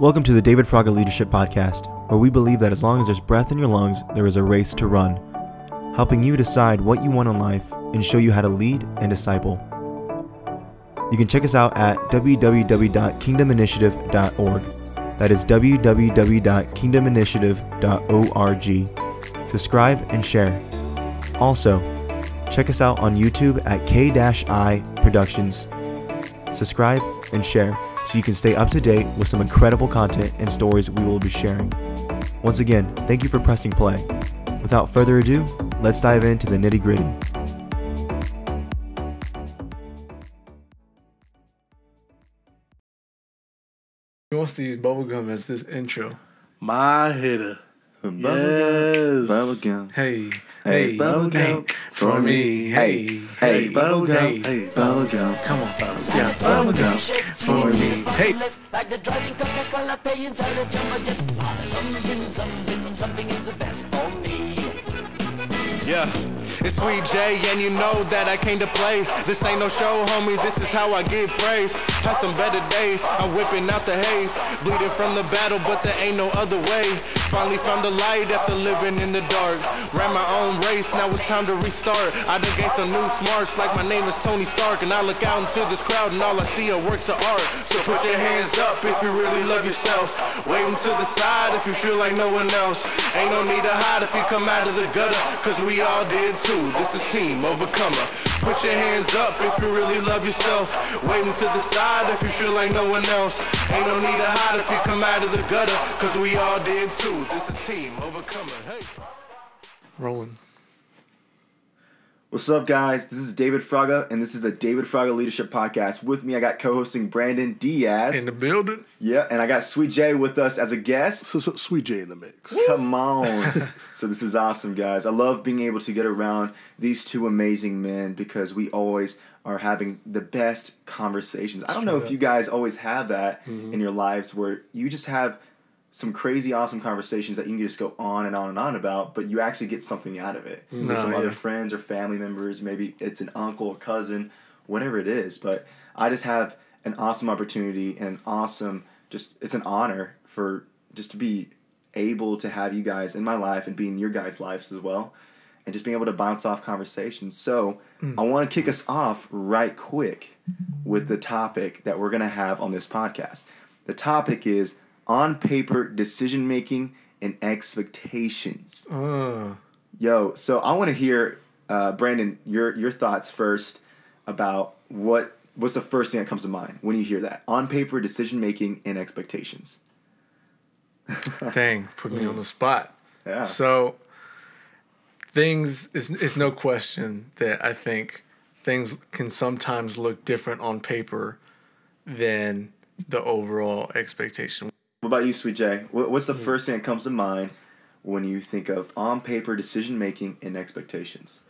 Welcome to the David Fraga Leadership Podcast, where we believe that as long as there's breath in your lungs, there is a race to run, helping you decide what you want in life and show you how to lead and disciple. You can check us out at www.kingdominitiative.org. That is www.kingdominitiative.org. Subscribe and share. Also, check us out on YouTube at K-I Productions. Subscribe and share so you can stay up to date with some incredible content and stories we will be sharing. Once again, thank you for pressing play. Without further ado, let's dive into the nitty gritty. He wants to use bubblegum as this intro. My hitter. Yes. Bubblegum. Hey, Hey, hey, bubblegum for me. Hey, hey, hey, bubblegum. Hey, bubblegum. Come on, yeah, bubblegum for me. Hey, Like the driving Coca-Cola, pay intelligent, just something, something, something is the best for me. Yeah. It's Sweet Jay, and you know that I came to play. This ain't no show, homie, this is how I get praise. Had some better days, I'm whipping out the haze. Bleeding from the battle, but there ain't no other way. Finally found the light after living in the dark. Ran my own race, now it's time to restart. I done gained some new smarts, like my name is Tony Stark. And I look out into this crowd, and all I see are works of art. So put your hands up if you really love yourself. Wave 'em to the side if you feel like no one else. Ain't no need to hide if you come out of the gutter, cause we all did too. This is Team Overcomer. Put your hands up if you really love yourself. Wave 'em to the side if you feel like no one else. Ain't no need to hide if you come out of the gutter, cause we all did too. This is Team Overcomer. Hey. rolling. What's up, guys? This is David Fraga, and this is the David Fraga Leadership Podcast. With me, I got co-hosting Brandon Diaz. In the building. yeah, and I got Sweet Jay with us as a guest. So, so Sweet Jay in the mix. Come on. so this is awesome, guys. I love being able to get around these two amazing men because we always are having the best conversations. I don't know if you guys always have that mm-hmm. in your lives where you just have some crazy awesome conversations that you can just go on and on and on about, but you actually get something out of it. No, With some yeah. other friends or family members, maybe it's an uncle cousin, whatever it is. But I just have an awesome opportunity and an awesome just it's an honor for just to be able to have you guys in my life and be in your guys' lives as well. And just being able to bounce off conversations. So mm. I want to kick us off right quick with the topic that we're gonna have on this podcast. The topic is on paper decision making and expectations. Uh, Yo, so I want to hear, uh, Brandon, your your thoughts first about what what's the first thing that comes to mind when you hear that on paper decision making and expectations. dang, put me on the spot. Yeah. So, things is it's no question that I think things can sometimes look different on paper than the overall expectation. What about you, Sweet Jay? What, what's the first thing that comes to mind when you think of on paper decision making and expectations?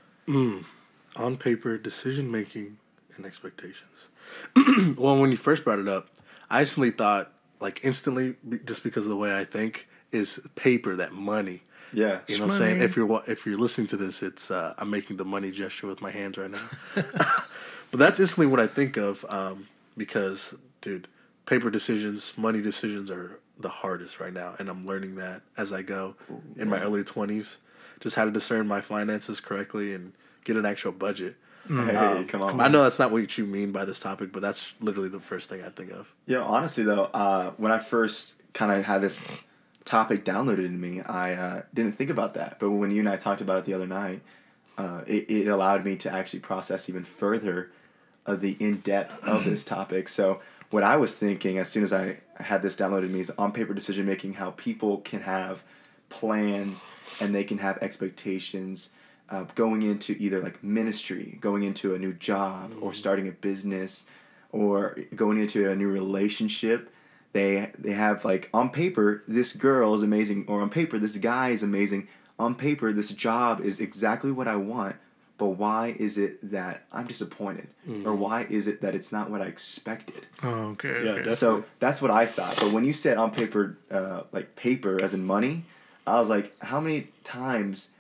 On paper, decision making and expectations. well, when you first brought it up, I instantly thought, like instantly, just because of the way I think, is paper that money. Yeah. You know what I'm saying? If you're if you're listening to this, it's uh, I'm making the money gesture with my hands right now. but that's instantly what I think of um, because, dude, paper decisions, money decisions are the hardest right now, and I'm learning that as I go in my early 20s. Just how to discern my finances correctly and get an actual budget. Hey, come on. I know that's not what you mean by this topic, but that's literally the first thing I think of. Yeah, honestly though, uh, when I first kind of had this topic downloaded in me, I uh, didn't think about that. But when you and I talked about it the other night, uh, it, it allowed me to actually process even further of the in depth of this topic. So what I was thinking as soon as I had this downloaded me is on paper decision making, how people can have plans and they can have expectations. Uh, going into either like ministry, going into a new job, or starting a business, or going into a new relationship. They they have like on paper this girl is amazing or on paper this guy is amazing. On paper this job is exactly what i want but why is it that i'm disappointed or why is it that it's not what i expected Oh, okay. Yeah, okay. definitely. so that's what i thought but when you said on paper uh, like paper as in money i was like how many times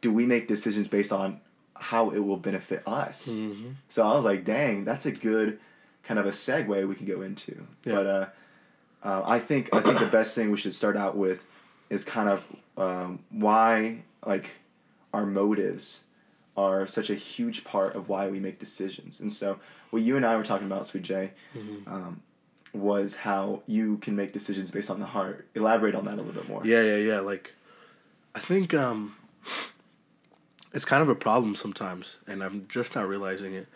do we make decisions based on how it will benefit us so i was like dang that's a good kind of a segue we can go into Yeah. but uh uh, I think I think the best thing we should start out with is kind of um, why like our motives are such a huge part of why we make decisions. And so what you and I were talking about, Sweet Jay, um, was how you can make decisions based on the heart. Elaborate on that a little bit more. Yeah, yeah, yeah. Like, I think um, it's kind of a problem sometimes, and I'm just not realizing it.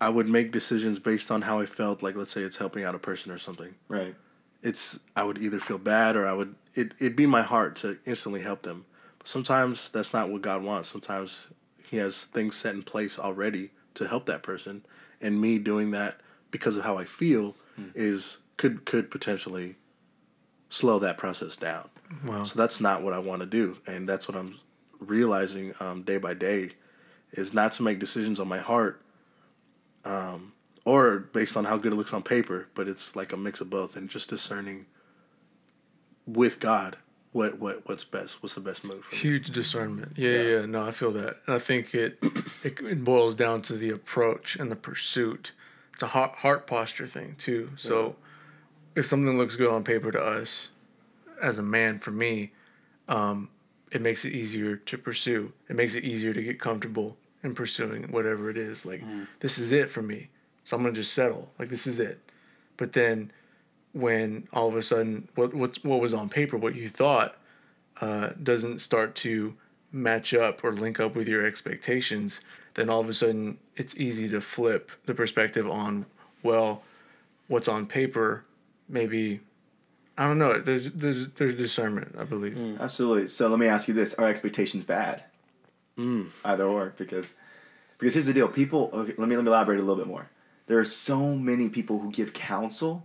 I would make decisions based on how I felt. Like, let's say it's helping out a person or something. Right. It's I would either feel bad or I would it it'd be my heart to instantly help them. But sometimes that's not what God wants. Sometimes He has things set in place already to help that person, and me doing that because of how I feel is could could potentially slow that process down. Wow. So that's not what I want to do, and that's what I'm realizing um, day by day is not to make decisions on my heart, um, or based on how good it looks on paper, but it's like a mix of both, and just discerning with God what what what's best, what's the best move. For me. Huge discernment. Yeah, yeah, Yeah. yeah. No, I feel that, and I think it, it it boils down to the approach and the pursuit. It's a heart heart posture thing too. So, if something looks good on paper to us, as a man, for me, um, it makes it easier to pursue. It makes it easier to get comfortable in pursuing whatever it is. Like this is it for me, so I'm gonna just settle. Like this is it. But then, when all of a sudden, what what what was on paper, what you thought uh, doesn't start to match up or link up with your expectations, then all of a sudden it's easy to flip the perspective on, well, what's on paper, maybe, I don't know. There's there's there's discernment, I believe. Absolutely. So let me ask you this: Are expectations bad? Mm. Either or, because because here's the deal. People. Okay, let me let me elaborate a little bit more. There are so many people who give counsel,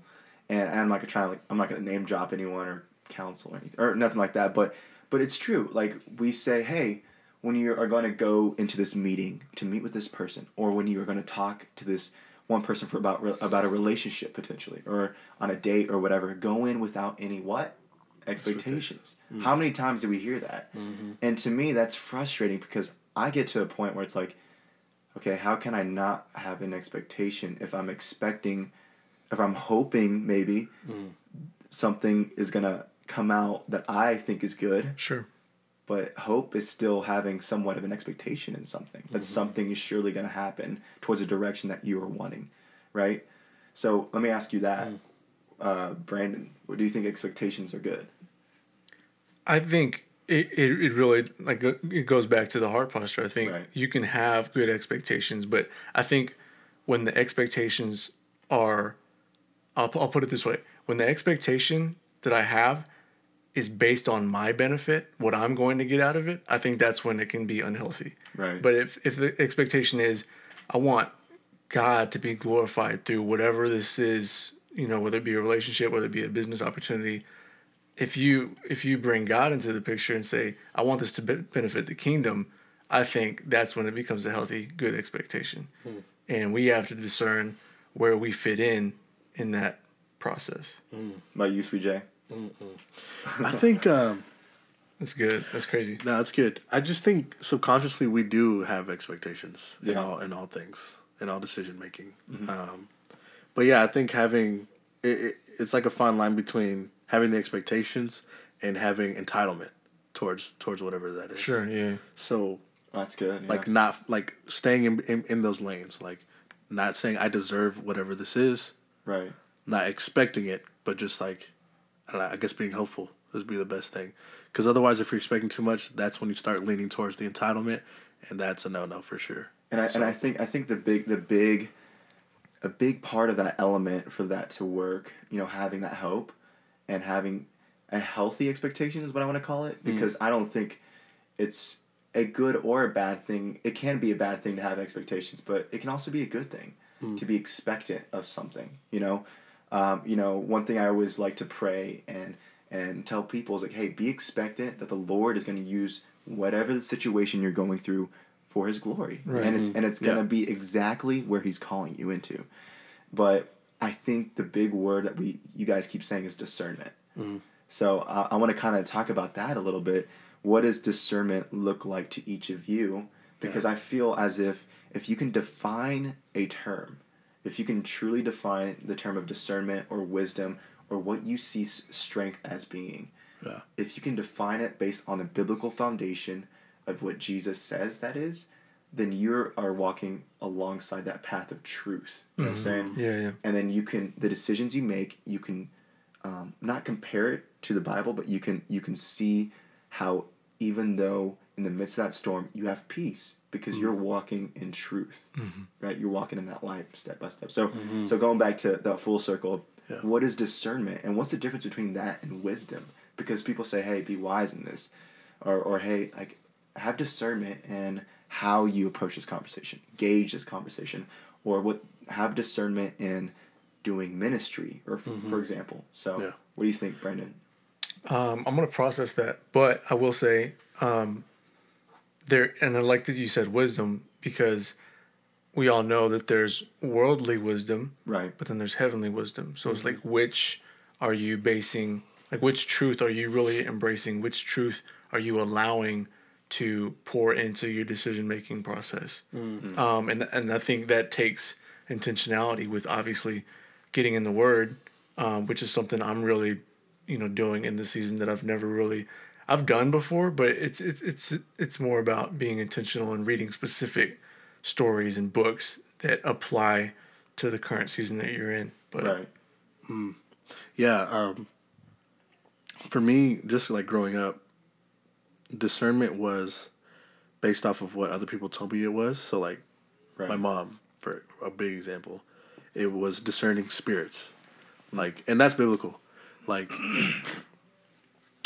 and I'm not gonna try like I'm not gonna name drop anyone or counsel or anything or nothing like that. But but it's true. Like we say, hey, when you are going to go into this meeting to meet with this person, or when you are going to talk to this one person for about about a relationship potentially, or on a date or whatever, go in without any what expectations. Mm-hmm. How many times do we hear that? Mm-hmm. And to me, that's frustrating because I get to a point where it's like, okay, how can I not have an expectation if I'm expecting, if I'm hoping maybe mm. something is gonna come out that I think is good, Sure. but hope is still having somewhat of an expectation in something that mm-hmm. something is surely gonna happen towards a direction that you are wanting, right? So let me ask you that, mm. uh, Brandon. What do you think expectations are good? I think it, it, it really like it goes back to the heart posture. I think Right. you can have good expectations, but I think when the expectations are, I'll, I'll put it this way: when the expectation that I have is based on my benefit, what I'm going to get out of it, I think that's when it can be unhealthy. Right. But if if the expectation is, I want God to be glorified through whatever this is, you know, whether it be a relationship, whether it be a business opportunity, if you if you bring God into the picture and say, I want this to be- benefit the kingdom, I think that's when it becomes a healthy, good expectation. Hmm. And we have to discern where we fit in in that process. About you, Sweet Jay? I think um, That's good. That's crazy. no, that's good. I just think subconsciously we do have expectations in all in all things in all decision making. Um, but yeah, I think having it, it, it's like a fine line between having the expectations and having entitlement towards towards whatever that is. Sure. Yeah. So That's good. like not like staying in, in in those lanes, like not saying I deserve whatever this is, right. not expecting it, but just like I, know, I guess being hopeful would be the best thing. Because otherwise, if you're expecting too much, that's when you start leaning towards the entitlement, and that's a no no for sure. And I and I think I think the big the big a big part of that element for that to work, you know, having that hope and having a healthy expectation is what I want to call it mm. because I don't think it's a good or a bad thing. It can be a bad thing to have expectations, but it can also be a good thing Mm. to be expectant of something. You know, um, you know, one thing I always like to pray and and tell people is like, hey, be expectant that the Lord is going to use whatever the situation you're going through for His glory, and it's mm. and it's going to Yeah. be exactly where He's calling you into. But I think the big word that we you guys keep saying is discernment. Mm. So I, I want to kind of talk about that a little bit. What does discernment look like to each of you? Because I feel as if if you can define a term, if you can truly define the term of discernment or wisdom or what you see strength as being, Yeah. if you can define it based on the biblical foundation of what Jesus says that is, then you are walking alongside that path of truth. You know what I'm saying? Yeah, yeah. And then you can the decisions you make, you can um, not compare it to the Bible, but you can you can see how even though in the midst of that storm you have peace because you're walking in truth, right? You're walking in that light step by step. So so going back to that full circle, Yeah. what is discernment and what's the difference between that and wisdom? Because people say, "Hey, be wise in this," or or "Hey, like have discernment in how you approach this conversation, gauge this conversation, or what have discernment in doing ministry, or f- for example. So, Yeah. what do you think, Brandon? Um, I'm gonna process that, but I will say, um, there, and I like that you said wisdom because we all know that there's worldly wisdom, Right. but then there's heavenly wisdom. So it's like, which are you basing? Like, which truth are you really embracing? Which truth are you allowing to pour into your decision making process? Um, and and I think that takes intentionality with obviously getting in the Word, um, which is something I'm really, you know, doing in the season that I've never really. I've done before, but it's it's it's it's more about being intentional and reading specific stories and books that apply to the current season that you're in. But Right. Yeah, um, for me, just like growing up, discernment was based off of what other people told me it was. So, like Right. my mom, for a big example, it was discerning spirits, like, and that's biblical, like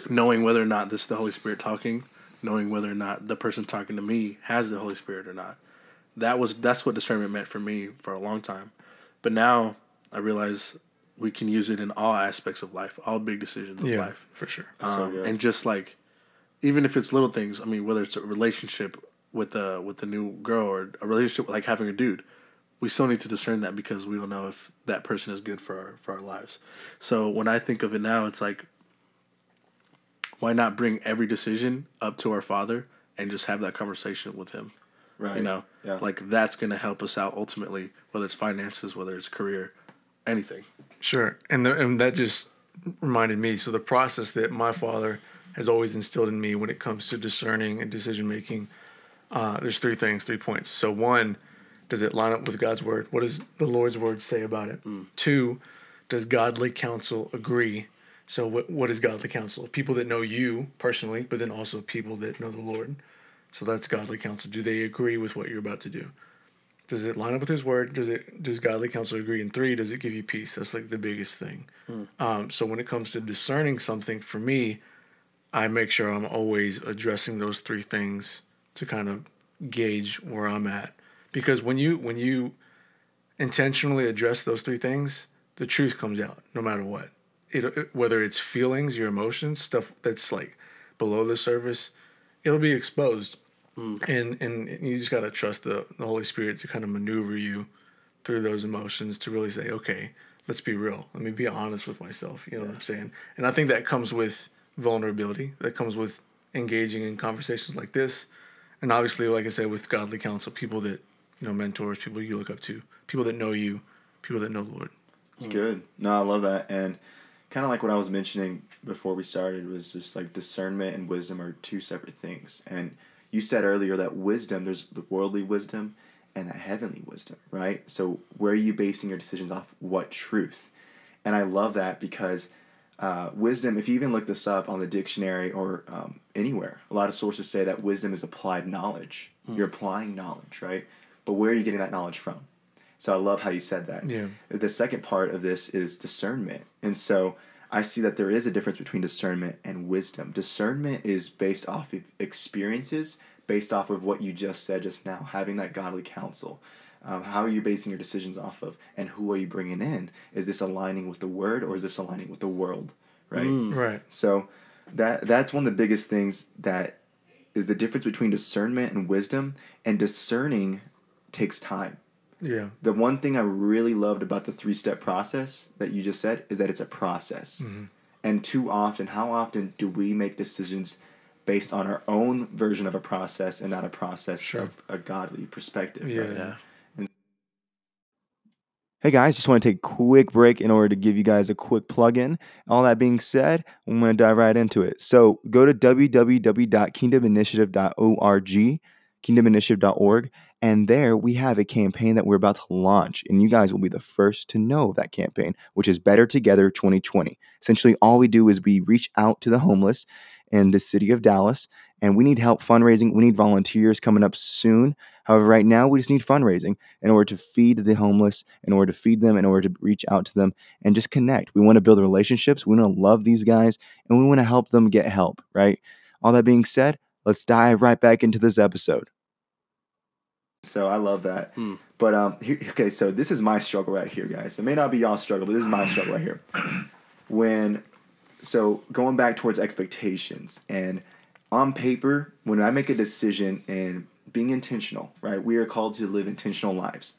knowing whether or not this is the Holy Spirit talking, knowing whether or not the person talking to me has the Holy Spirit or not. That was that's what discernment meant for me for a long time, but now I realize we can use it in all aspects of life, all big decisions of yeah, life. for sure. Um, good. and just like even if it's little things i mean whether it's a relationship with a with a new girl or a relationship like having a dude we still need to discern that because we don't know if that person is good for our for our lives so when i think of it now it's like why not bring every decision up to our father and just have that conversation with him Right. you know Yeah. like that's going to help us out ultimately whether it's finances whether it's career anything Sure, and the, and that just reminded me. So the process that my father has always instilled in me when it comes to discerning and decision making, uh, there's three things, three points. So one, does it line up with God's word? What does the Lord's word say about it? Two, does godly counsel agree? So what what is godly counsel? People that know you personally, but then also people that know the Lord. So that's godly counsel. Do they agree with what you're about to do? Does it line up with His Word? Does it does godly counsel agree? And three, does it give you peace? That's like the biggest thing. Um, so when it comes to discerning something, for me, I make sure I'm always addressing those three things to kind of gauge where I'm at. Because when you when you intentionally address those three things, the truth comes out no matter what. It, it- whether it's feelings, your emotions, stuff that's like below the surface, it'll be exposed. Mm. And and you just gotta trust the, the Holy Spirit to kind of maneuver you through those emotions to really say, okay, let's be real. Let me be honest with myself. You know what I'm saying? And I think that comes with vulnerability. That comes with engaging in conversations like this. And obviously, like I said, with godly counsel, people that, you know, mentors, people you look up to, people that know you, people that know the Lord. It's good. No, I love that. And kind of like what I was mentioning before we started was just like discernment and wisdom are two separate things. And you said earlier that wisdom, there's the worldly wisdom and that heavenly wisdom, right? So where are you basing your decisions off? What truth? And I love that because uh, wisdom, if you even look this up on the dictionary or um, anywhere, a lot of sources say that wisdom is applied knowledge. You're applying knowledge, right? But where are you getting that knowledge from? So I love how you said that. Yeah. The second part of this is discernment. And so I see that there is a difference between discernment and wisdom. Discernment is based off of experiences, based off of what you just said just now, having that godly counsel. Um, how are you basing your decisions off of, and who are you bringing in? Is this aligning with the word, or is this aligning with the world? Right. Right. So that that's one of the biggest things that is the difference between discernment and wisdom. And discerning takes time. Yeah. The one thing I really loved about the three step process that you just said is that it's a process. Mm-hmm. And too often, how often do we make decisions based on our own version of a process and not a process Sure. of a godly perspective? Yeah. right? yeah Hey guys, just want to take a quick break in order to give you guys a quick plug in. All that being said, I'm going to dive right into it. So go to www.kingdominitiative.org, kingdominitiative.org, and there we have a campaign that we're about to launch. And you guys will be the first to know of that campaign, which is Better Together 2020. Essentially, all we do is we reach out to the homeless in the city of Dallas, and we need help fundraising. We need volunteers coming up soon. However, right now we just need fundraising in order to feed the homeless, in order to feed them, in order to reach out to them and just connect. We want to build relationships. We want to love these guys and we want to help them get help, right? All that being said, let's dive right back into this episode. So I love that. But um here, okay, so this is my struggle right here, guys. It may not be y'all's struggle, but this is my struggle right here. When so going back towards expectations and on paper, when I make a decision and being intentional, right? We are called to live intentional lives.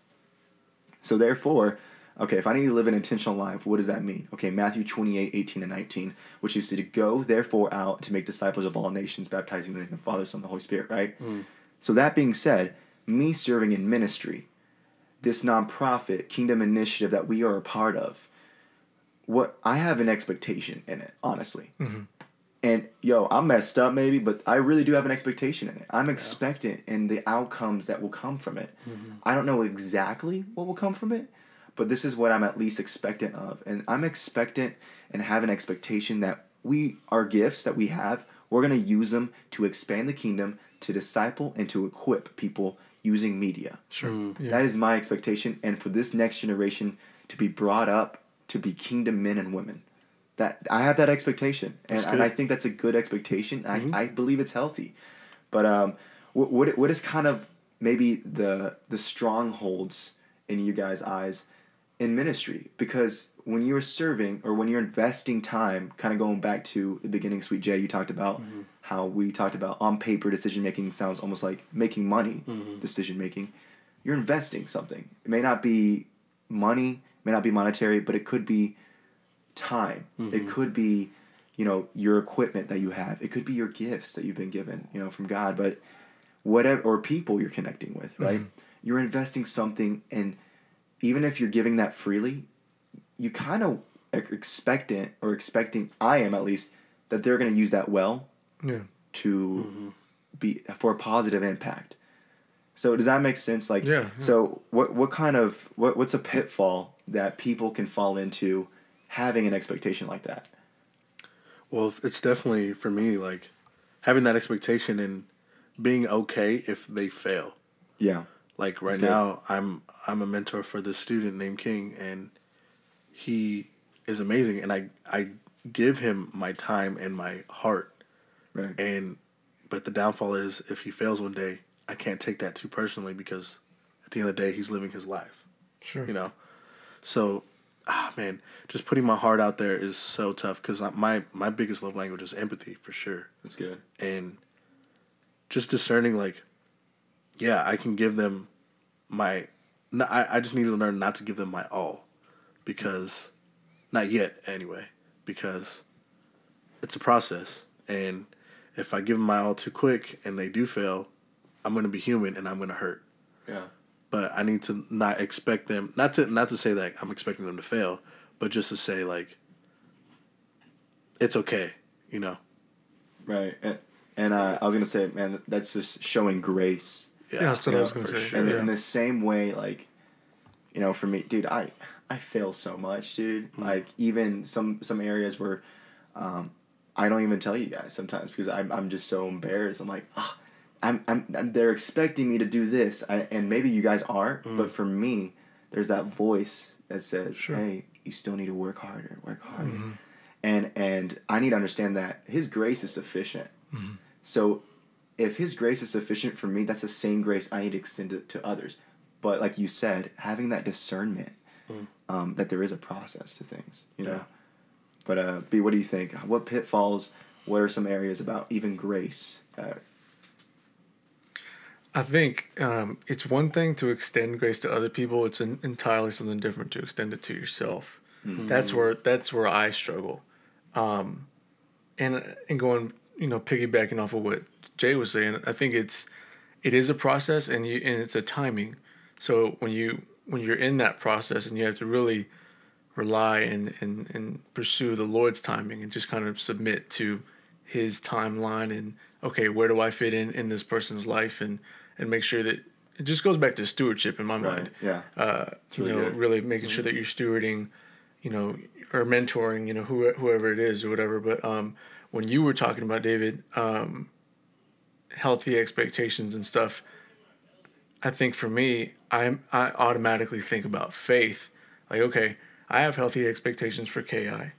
So therefore, okay, if I need to live an intentional life, what does that mean? Okay, Matthew 28, 18 and 19, which is to go therefore out to make disciples of all nations, baptizing them in the name of the Father, Son, and the Holy Spirit, right? Mm. So that being said, me serving in ministry, this nonprofit kingdom initiative that we are a part of, what I have an expectation in it, honestly. Mm-hmm. And yo, I'm messed up maybe, but I really do have an expectation in it. I'm expectant in the outcomes that will come from it. Mm-hmm. I don't know exactly what will come from it, but this is what I'm at least expectant of. And I'm expectant and have an expectation that we our gifts that we have, we're going to use them to expand the kingdom, to disciple and to equip people using media. Sure. Yeah. That is my expectation, and for this next generation to be brought up to be kingdom men and women. That I have that expectation, and, and I think that's a good expectation. I, I believe it's healthy, but um, what what what is kind of maybe the the strongholds in you guys' eyes in ministry? Because when you're serving or when you're investing time, kind of going back to the beginning, Sweet Jay, you talked about mm-hmm. how we talked about on paper decision making sounds almost like making money mm-hmm. decision making. You're investing something. It may not be money, may not be monetary, but it could be time. It mm-hmm. could be, you know, your equipment that you have. It could be your gifts that you've been given, you know, from God. But whatever or people you're connecting with, right? You're investing something, and even if you're giving that freely, you kind of are expectant or expecting. I am at least that they're going to use that well Yeah. to mm-hmm. be for a positive impact. So does that make sense? Like, Yeah, yeah. So what what kind of what what's a pitfall that people can fall into having an expectation like that? Well, it's definitely for me like having that expectation and being okay if they fail. Yeah. Like right now, I'm I'm a mentor for this student named King, and he is amazing, and I I give him my time and my heart, Right. and but the downfall is if he fails one day, I can't take that too personally because at the end of the day, he's living his life. Sure. you know so ah man just putting my heart out there is so tough because my my biggest love language is empathy for sure That's good. and just discerning like yeah i can give them my no, I, I just need to learn not to give them my all because not yet anyway because it's a process and if i give them my all too quick and they do fail i'm going to be human and i'm going to hurt Yeah. but I need to not expect them not to not to say that I'm expecting them to fail, but just to say like it's okay, you know. Right. And, and uh, I was gonna say, man, that's just showing grace. Yeah, Yeah, that's what I was gonna say. sure. And Yeah. in the same way, like, you know, for me, dude, I I fail so much, dude. Like even some some areas where, um, I don't even tell you guys sometimes because I'm I'm just so embarrassed. I'm like, ah, I'm, I'm I'm they're expecting me to do this, I, and maybe you guys aren't, but for me, there's that voice that says, Sure. hey, you still need to work harder, work harder, and and I need to understand that His grace is sufficient. So if his grace is sufficient for me, that's the same grace I need to extend it to others. But like you said, having that discernment um, that there is a process to things, you know. Yeah. But uh, B, what do you think? What pitfalls? What are some areas about even grace? Uh, I think um, it's one thing to extend grace to other people. It's an entirely something different to extend it to yourself. That's where that's where I struggle, um, and and going you know piggybacking off of what Jay was saying. I think it's it is a process and you and it's a timing. So when you when you're in that process and you have to really rely and, and, and pursue the Lord's timing and just kind of submit to his timeline and okay, where do I fit in in this person's life and and make sure that it just goes back to stewardship in my mind. Right. Yeah. Uh, you know, good. really making sure that you're stewarding, you know, or mentoring, you know, who, whoever it is or whatever. But um, when you were talking about David, um, healthy expectations and stuff, I think for me, I'm I automatically think about faith. Like, okay, I have healthy expectations for KI,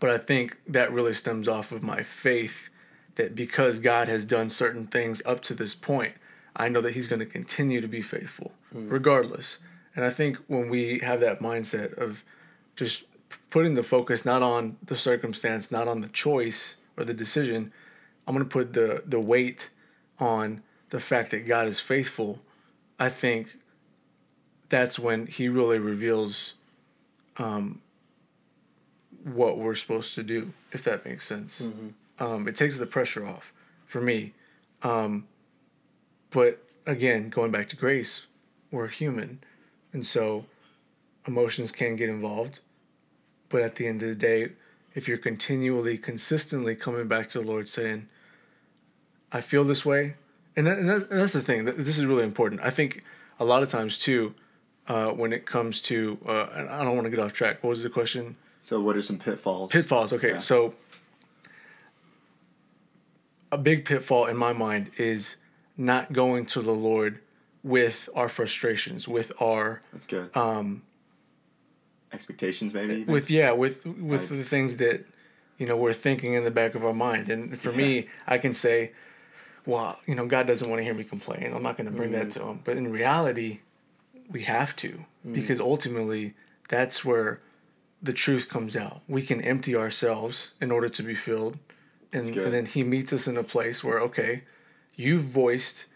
but I think that really stems off of my faith that because God has done certain things up to this point, I know that He's going to continue to be faithful, mm. regardless. And I think when we have that mindset of just putting the focus not on the circumstance, not on the choice or the decision, I'm going to put the the weight on the fact that God is faithful. I think that's when He really reveals um, what we're supposed to do, if that makes sense. Um, it takes the pressure off for me. Um, but again, going back to grace, we're human. And so emotions can get involved. But at the end of the day, if you're continually, consistently coming back to the Lord saying, I feel this way, and, that, and, that, and that's the thing, this is really important. I think a lot of times, too, uh, when it comes to, uh, and I don't want to get off track. What was the question? So what are some pitfalls? Pitfalls. Okay, Yeah. so a big pitfall in my mind is not going to the Lord with our frustrations, with our That's good. Um, Expectations, maybe. even? with yeah, with with Right. the things that you know we're thinking in the back of our mind. And for me, I can say, well, you know, God doesn't want to hear me complain. I'm not going to bring that mm. to him. But in reality, we have to mm. because ultimately that's where the truth comes out. We can empty ourselves in order to be filled. And, and then he meets us in a place where, okay, you've voiced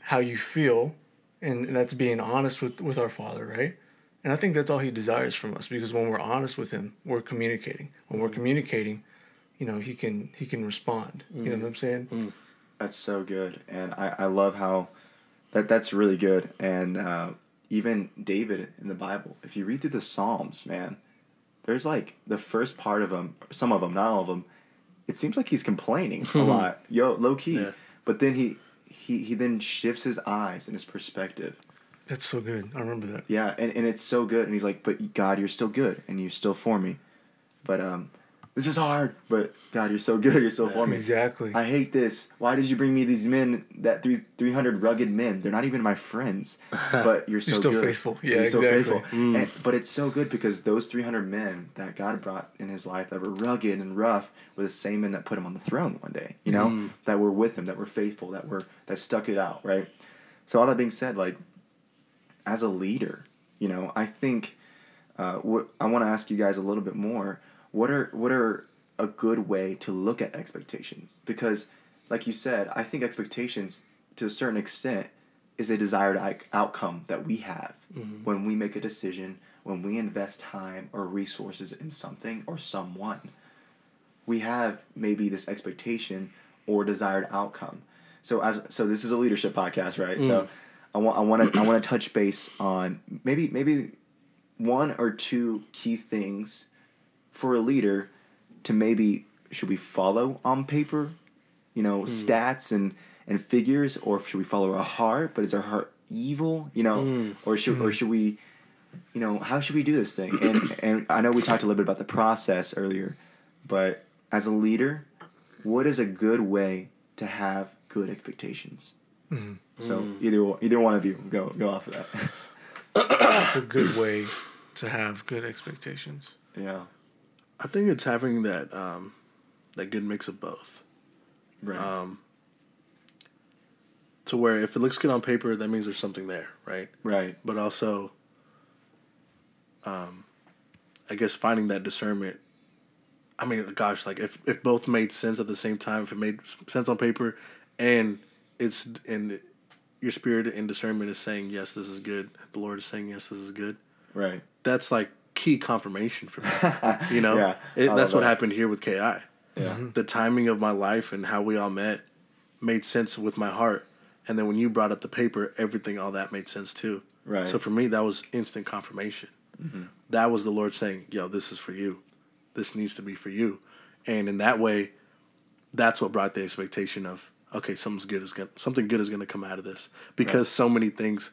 how you feel, and, and that's being honest with, with our Father, right? And I think that's all he desires from us because when we're honest with him, we're communicating. When we're mm. communicating, you know, he can he can respond. You know what I'm saying? That's so good, and I, I love how that that's really good. And uh, even David in the Bible, if you read through the Psalms, man, there's like the first part of them, some of them, not all of them. It seems like he's complaining a lot, yo, low key. Yeah. But then he he he then shifts his eyes and his perspective. That's so good. I remember that. Yeah, and, and it's so good. And he's like, but God, you're still good, and you're still for me. But um, this is hard. But God, you're so good. You're so for me. Exactly. I hate this. Why did you bring me these men? That three three hundred rugged men. They're not even my friends. But you're so still good. faithful. Yeah, you're so exactly. faithful. And, but it's so good because those three hundred men that God brought in His life that were rugged and rough were the same men that put Him on the throne one day. You know, that were with Him, that were faithful, that were that stuck it out. Right. So all that being said, like as a leader, you know, I think uh, what I want to ask you guys a little bit more. What are what are a good way to look at expectations? Because, like you said, I think expectations, to a certain extent, is a desired outcome that we have mm-hmm. when we make a decision, when we invest time or resources in something or someone. We have maybe this expectation or desired outcome. So as so this is a leadership podcast, right? So mm. I want I want to I want to touch base on maybe maybe one or two key things for a leader to maybe should we follow on paper, you know, hmm. stats and and figures, or should we follow our heart? But is our heart evil, you know, hmm. or should or hmm. should we, you know, how should we do this thing? And and I know we talked a little bit about the process earlier, but as a leader, what is a good way to have good expectations? So either one- either one of you go go off of that. It's a good way to have good expectations. yeah. I think it's having that um, that good mix of both. Right. Um, to where if it looks good on paper, that means there's something there, right? right. But also, um, I guess finding that discernment. I mean, gosh, like if if both made sense at the same time, if it made sense on paper, and it's and your spirit and discernment is saying yes, this is good. The Lord is saying yes, this is good. Right. That's like key confirmation for me. You know, Yeah, It- that's what that. happened here with KI. Yeah. Mm-hmm. The timing of my life and how we all met made sense with my heart, and then when you brought up the paper, everything all that made sense too. Right. So for me, that was instant confirmation. Mm-hmm. That was the Lord saying, "Yo, this is for you. This needs to be for you." And in that way, that's what brought the expectation of, okay, something's good is going something good is going to come out of this because so many things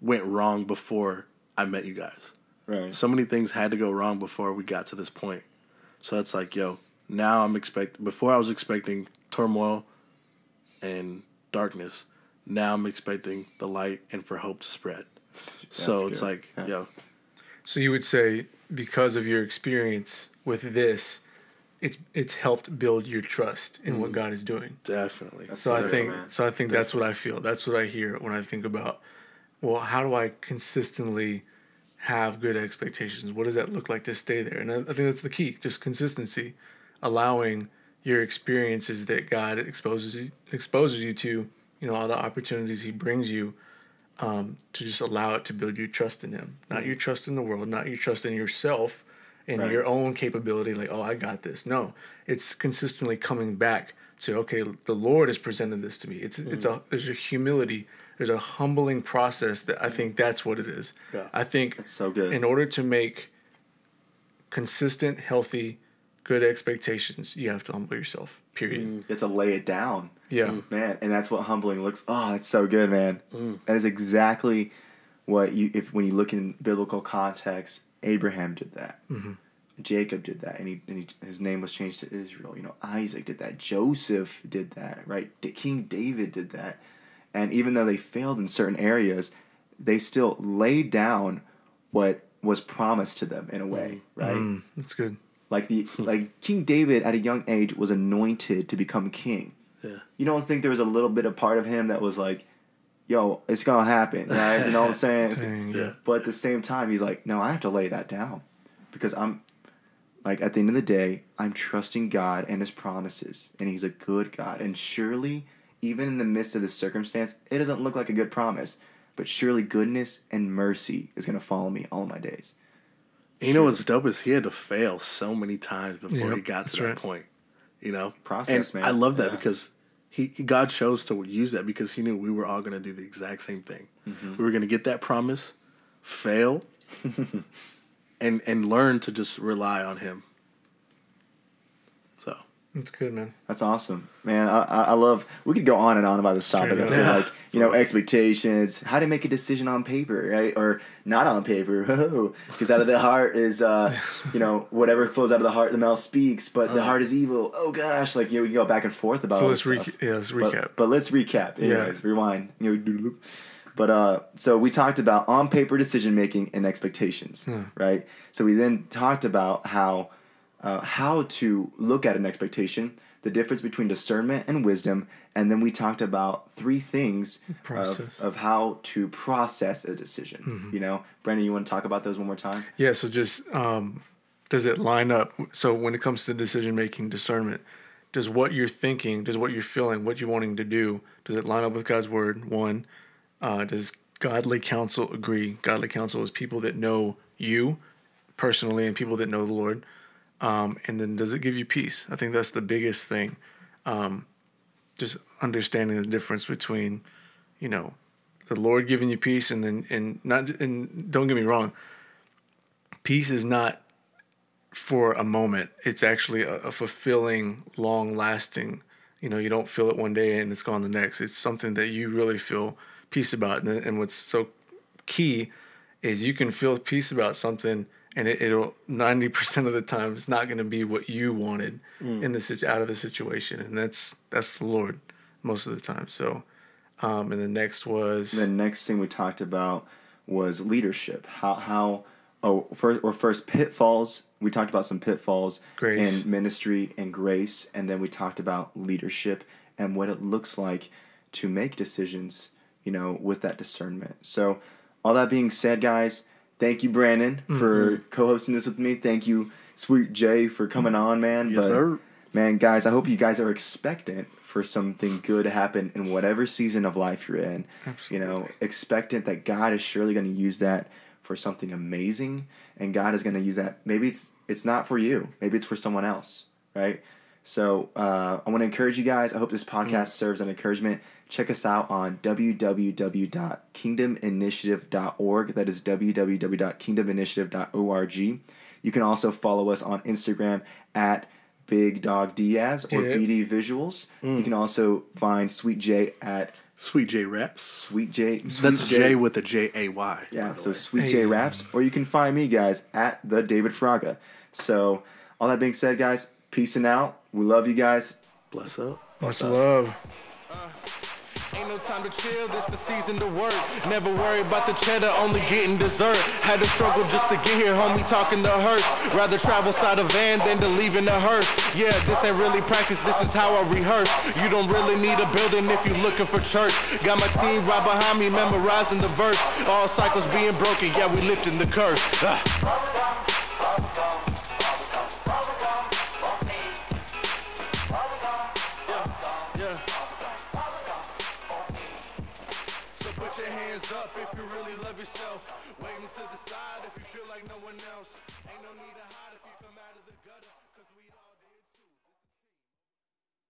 went wrong before I met you guys. Right. So many things had to go wrong before we got to this point. So it's like, yo, now I'm expect before I was expecting turmoil and darkness. Now I'm expecting the light and for hope to spread. so it's good. like, Yeah. yo, So you would say because of your experience with this, it's it's helped build your trust in what mm-hmm. God is doing. definitely. So I think man. so I think that's what I feel. That's what I hear when I think about well, how do I consistently have good expectations? What does that look like to stay there? And I, think that's the key, just consistency, allowing your experiences that God exposes you, exposes you to, you know, all the opportunities He brings you, um, to just allow it to build your trust in Him, not your trust in the world, not your trust in yourself and Right. your own capability. Like, oh, I got this. No, it's consistently coming back to okay, the Lord has presented this to me. It's it's a there's a humility, there's a humbling process that I think that's what it is. Yeah. I think That's so good. in order to make consistent, healthy, good expectations, you have to humble yourself. Period. Mm, you have to lay it down. Yeah. Mm, man, and that's what humbling looks. Oh, that's so good, man. Mm. That is exactly what you. If when you look in biblical context, Abraham did that. Mm-hmm. Jacob did that, and he, and he his name was changed to Israel. You know, Isaac did that. Joseph did that. Right. D- King David did that. And even though they failed in certain areas, they still laid down what was promised to them in a way. Right. Mm, that's good. Like the like King David at a young age was anointed to become king. Yeah. You don't think there was a little bit of part of him that was like, "Yo, it's gonna happen," right? You know what I'm saying? Dang, Yeah. But at the same time, he's like, "No, I have to lay that down because I'm like at the end of the day, I'm trusting God and His promises, and He's a good God. And surely, even in the midst of this circumstance, it doesn't look like a good promise, but surely goodness and mercy is gonna follow me all my days." And you know what's dope is he had to fail so many times before Yep, he got to that right. point. You know, Process, and man. I love that Yeah. because he God chose to use that because he knew we were all going to do the exact same thing. Mm-hmm. We were going to get that promise, fail, and and learn to just rely on him. So That's good, man. That's awesome, man. I, I I love. We could go on and on about this topic. Feel up. like you know expectations, how to make a decision on paper, right, or not on paper. Because out of the heart is, uh, you know, whatever flows out of the heart, the mouth speaks. But the heart is evil. Oh gosh, like you know, we can go back and forth about. So let's this reca- yeah, let's But- recap. But, let's recap. Yeah. Rewind. You know. But uh, so we talked about on paper decision making and expectations, Hmm. right? So we then talked about how uh, how to look at an expectation, the difference between discernment and wisdom, and then we talked about three things of, of how to process a decision. Mm-hmm. You know, Brandon, you want to talk about those one more time? Yeah, so just um, does it line up? So when it comes to decision making, discernment, does what you're thinking, does what you're feeling, what you're wanting to do, does it line up with God's word? One, uh, does godly counsel agree? Godly counsel is people that know you personally and people that know the Lord. Um, and then does it give you peace? I think that's the biggest thing. Um, just understanding the difference between, you know, the Lord giving you peace and then and not and don't get me wrong, peace is not for a moment. It's actually a, a fulfilling, long lasting. You know, you don't feel it one day and it's gone the next. It's something that you really feel peace about. And, and what's so key is you can feel peace about something and it, it'll 90% of the time it's not going to be what you wanted in the out of the situation and that's that's the lord most of the time so um and the next was The next thing we talked about was leadership. How how oh first or first pitfalls. We talked about some pitfalls Grace. in ministry and grace, and then we talked about leadership and what it looks like to make decisions. You know, with that discernment. So, all that being said, guys, thank you, Brandon, for Mm-hmm. co-hosting this with me. Thank you, Sweet Jay, for coming on, man. Yes, sir. Man, guys, I hope you guys are expectant for something good to happen in whatever season of life you're in. Absolutely. You know, expectant that God is surely going to use that for something amazing, and God is going to use that. Maybe it's it's not for you. Maybe it's for someone else, right? So uh, I want to encourage you guys. I hope this podcast serves an encouragement. Check us out on www.kingdominitiative.org. That is www.kingdominitiative.org. You can also follow us on Instagram at Big Dog Diaz or Yeah. BD Visuals. You can also find Sweet Jay at Sweet Jay Raps. Sweet Jay. Sweet That's J with a J A Y. yeah, so way. Sweet Hey. J Raps, or you can find me guys at the David Fraga. So, all that being said, guys, peacing out. We love you guys. bless up. Bless Much love. Ain't no time to chill, this the season to work. Never worry about the cheddar, only getting dessert. Had to struggle just to get here, homie, talking to hearse. Rather travel side a van than to leave in a hearse. Yeah, this ain't really practice, this is how I rehearse. You don't really need a building if you looking for church. Got my team right behind me, memorizing the verse. All cycles being broken, yeah, we lifting the curse. Ah.